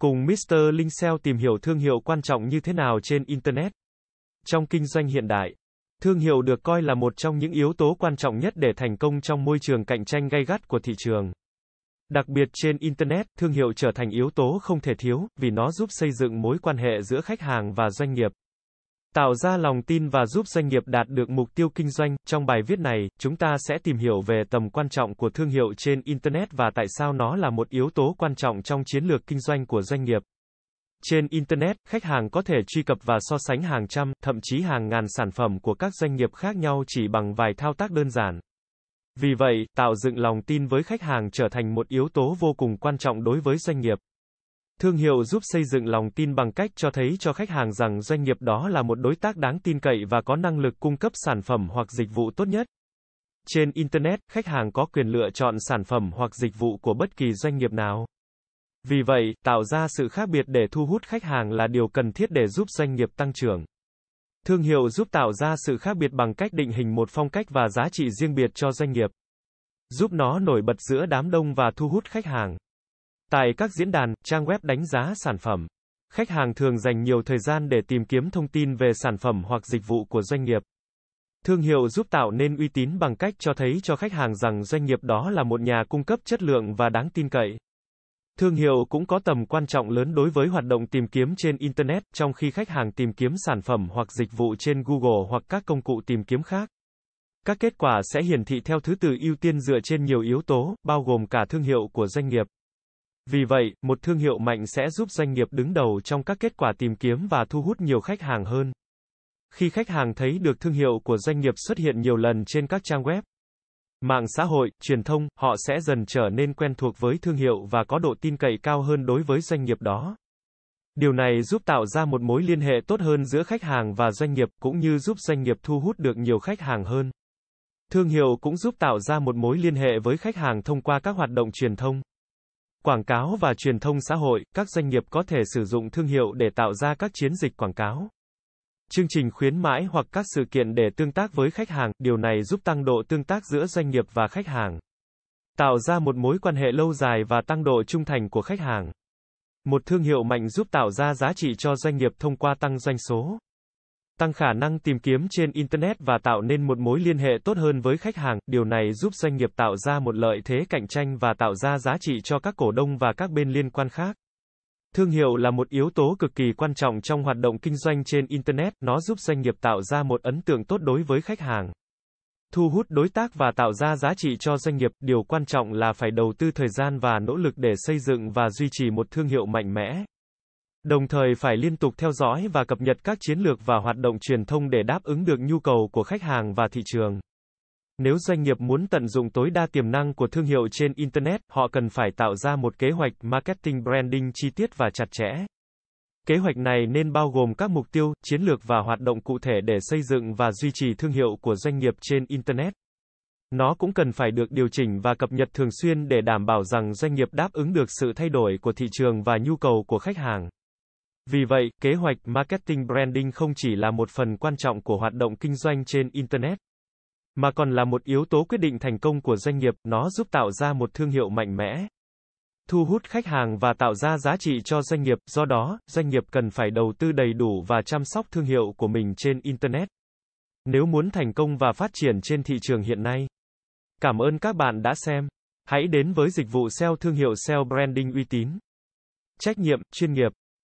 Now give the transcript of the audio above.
Cùng Mr. Linh SEO tìm hiểu thương hiệu quan trọng như thế nào trên Internet. Trong kinh doanh hiện đại, thương hiệu được coi là một trong những yếu tố quan trọng nhất để thành công trong môi trường cạnh tranh gay gắt của thị trường. Đặc biệt trên Internet, thương hiệu trở thành yếu tố không thể thiếu, vì nó giúp xây dựng mối quan hệ giữa khách hàng và doanh nghiệp. Tạo ra lòng tin và giúp doanh nghiệp đạt được mục tiêu kinh doanh. Trong bài viết này, chúng ta sẽ tìm hiểu về tầm quan trọng của thương hiệu trên Internet và tại sao nó là một yếu tố quan trọng trong chiến lược kinh doanh của doanh nghiệp. Trên Internet, khách hàng có thể truy cập và so sánh hàng trăm, thậm chí hàng ngàn sản phẩm của các doanh nghiệp khác nhau chỉ bằng vài thao tác đơn giản. Vì vậy, tạo dựng lòng tin với khách hàng trở thành một yếu tố vô cùng quan trọng đối với doanh nghiệp. Thương hiệu giúp xây dựng lòng tin bằng cách cho thấy cho khách hàng rằng doanh nghiệp đó là một đối tác đáng tin cậy và có năng lực cung cấp sản phẩm hoặc dịch vụ tốt nhất. Trên Internet, khách hàng có quyền lựa chọn sản phẩm hoặc dịch vụ của bất kỳ doanh nghiệp nào. Vì vậy, tạo ra sự khác biệt để thu hút khách hàng là điều cần thiết để giúp doanh nghiệp tăng trưởng. Thương hiệu giúp tạo ra sự khác biệt bằng cách định hình một phong cách và giá trị riêng biệt cho doanh nghiệp. Giúp nó nổi bật giữa đám đông và thu hút khách hàng. Tại các diễn đàn, trang web đánh giá sản phẩm, khách hàng thường dành nhiều thời gian để tìm kiếm thông tin về sản phẩm hoặc dịch vụ của doanh nghiệp. Thương hiệu giúp tạo nên uy tín bằng cách cho thấy cho khách hàng rằng doanh nghiệp đó là một nhà cung cấp chất lượng và đáng tin cậy. Thương hiệu cũng có tầm quan trọng lớn đối với hoạt động tìm kiếm trên Internet, trong khi khách hàng tìm kiếm sản phẩm hoặc dịch vụ trên Google hoặc các công cụ tìm kiếm khác. Các kết quả sẽ hiển thị theo thứ tự ưu tiên dựa trên nhiều yếu tố, bao gồm cả thương hiệu của doanh nghiệp. Vì vậy, một thương hiệu mạnh sẽ giúp doanh nghiệp đứng đầu trong các kết quả tìm kiếm và thu hút nhiều khách hàng hơn. Khi khách hàng thấy được thương hiệu của doanh nghiệp xuất hiện nhiều lần trên các trang web, mạng xã hội, truyền thông, họ sẽ dần trở nên quen thuộc với thương hiệu và có độ tin cậy cao hơn đối với doanh nghiệp đó. Điều này giúp tạo ra một mối liên hệ tốt hơn giữa khách hàng và doanh nghiệp, cũng như giúp doanh nghiệp thu hút được nhiều khách hàng hơn. Thương hiệu cũng giúp tạo ra một mối liên hệ với khách hàng thông qua các hoạt động truyền thông. Quảng cáo và truyền thông xã hội, các doanh nghiệp có thể sử dụng thương hiệu để tạo ra các chiến dịch quảng cáo, chương trình khuyến mãi hoặc các sự kiện để tương tác với khách hàng, điều này giúp tăng độ tương tác giữa doanh nghiệp và khách hàng. Tạo ra một mối quan hệ lâu dài và tăng độ trung thành của khách hàng. Một thương hiệu mạnh giúp tạo ra giá trị cho doanh nghiệp thông qua tăng doanh số tăng khả năng tìm kiếm trên Internet và tạo nên một mối liên hệ tốt hơn với khách hàng. Điều này giúp doanh nghiệp tạo ra một lợi thế cạnh tranh và tạo ra giá trị cho các cổ đông và các bên liên quan khác. Thương hiệu là một yếu tố cực kỳ quan trọng trong hoạt động kinh doanh trên Internet, nó giúp doanh nghiệp tạo ra một ấn tượng tốt đối với khách hàng. Thu hút đối tác và tạo ra giá trị cho doanh nghiệp, điều quan trọng là phải đầu tư thời gian và nỗ lực để xây dựng và duy trì một thương hiệu mạnh mẽ. Đồng thời phải liên tục theo dõi và cập nhật các chiến lược và hoạt động truyền thông để đáp ứng được nhu cầu của khách hàng và thị trường. Nếu doanh nghiệp muốn tận dụng tối đa tiềm năng của thương hiệu trên Internet, họ cần phải tạo ra một kế hoạch marketing branding chi tiết và chặt chẽ. Kế hoạch này nên bao gồm các mục tiêu, chiến lược và hoạt động cụ thể để xây dựng và duy trì thương hiệu của doanh nghiệp trên Internet. Nó cũng cần phải được điều chỉnh và cập nhật thường xuyên để đảm bảo rằng doanh nghiệp đáp ứng được sự thay đổi của thị trường và nhu cầu của khách hàng. Vì vậy, kế hoạch marketing branding không chỉ là một phần quan trọng của hoạt động kinh doanh trên Internet, mà còn là một yếu tố quyết định thành công của doanh nghiệp, nó giúp tạo ra một thương hiệu mạnh mẽ, thu hút khách hàng và tạo ra giá trị cho doanh nghiệp, do đó, doanh nghiệp cần phải đầu tư đầy đủ và chăm sóc thương hiệu của mình trên Internet. Nếu muốn thành công và phát triển trên thị trường hiện nay. Cảm ơn các bạn đã xem. Hãy đến với dịch vụ SEO thương hiệu SEO branding uy tín. Trách nhiệm, chuyên nghiệp.